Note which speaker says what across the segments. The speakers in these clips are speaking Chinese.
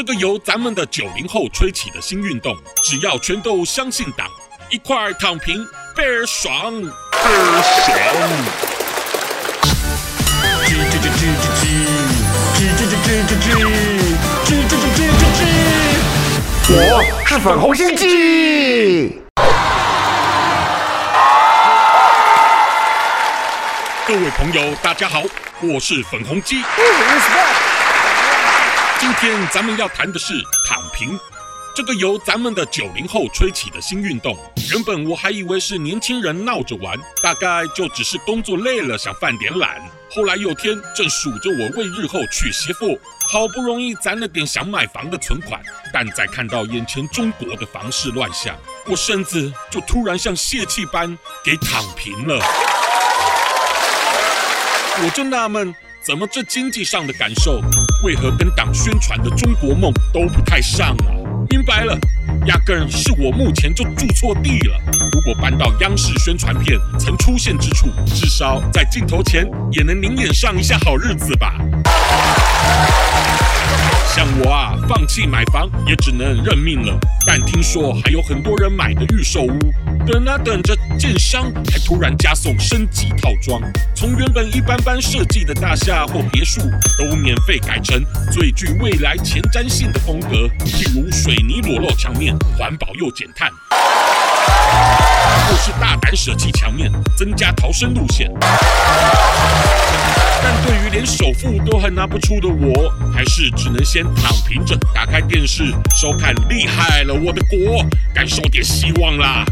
Speaker 1: 这个由咱们的九零后吹起的新运动，只要全都相信党，一块躺平倍儿爽，倍儿爽。吱吱吱吱吱吱，吱吱吱吱吱吱，吱吱吱吱吱吱。
Speaker 2: 我是粉红心机。
Speaker 1: 各位朋友，大家好，我是粉红鸡。今天咱们要谈的是躺平，这个由咱们的九零后吹起的新运动。原本我还以为是年轻人闹着玩，大概就只是工作累了想犯点懒。后来有天正数着我为日后娶媳妇，好不容易攒了点想买房的存款，但在看到眼前中国的房市乱象，我身子就突然像泄气般给躺平了。我就纳闷，怎么这经济上的感受，为何跟党宣传的中国梦都不太像啊？明白了，压根是我目前就住错地了。如果搬到央视宣传片曾出现之处，至少在镜头前也能宁愿上一下好日子吧。我啊，放弃买房也只能认命了。但听说还有很多人买的预售屋，等啊等着，建商还突然加送升级套装，从原本一般般设计的大厦或别墅，都免费改成最具未来前瞻性的风格，譬如水泥裸露墙面，环保又减碳。或是大胆舍弃墙面，增加逃生路线。但对于连首付都还拿不出的我，还是只能先躺平着，打开电视收看《厉害了我的国》，感受点希望啦。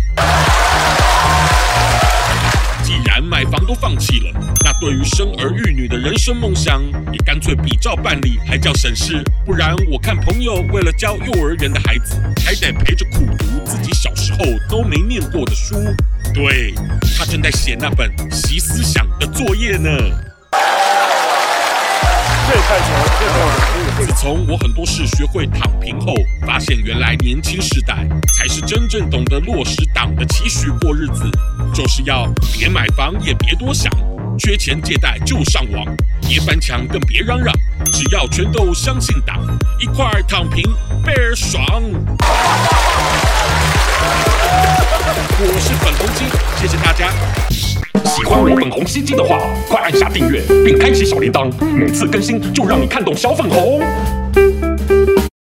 Speaker 1: 既然买房都放弃了，那对于生儿育女的人生梦想，也干脆比照办理，还叫省事。不然我看朋友为了教幼儿园的孩子，还得陪着苦读自己小时候都没念过的书。对，他正在写那本习思想的作业呢。自从我很多事学会躺平后，发现原来年轻世代才是真正懂得落实党的期许过日子，就是要别买房也别多想，缺钱借贷就上网，别翻墙更别嚷嚷，只要全都相信党，一块躺平倍儿爽。我是粉红鸡，欢我粉红心机的话，快按下订阅并开启小铃铛，每次更新就让你看懂小粉红。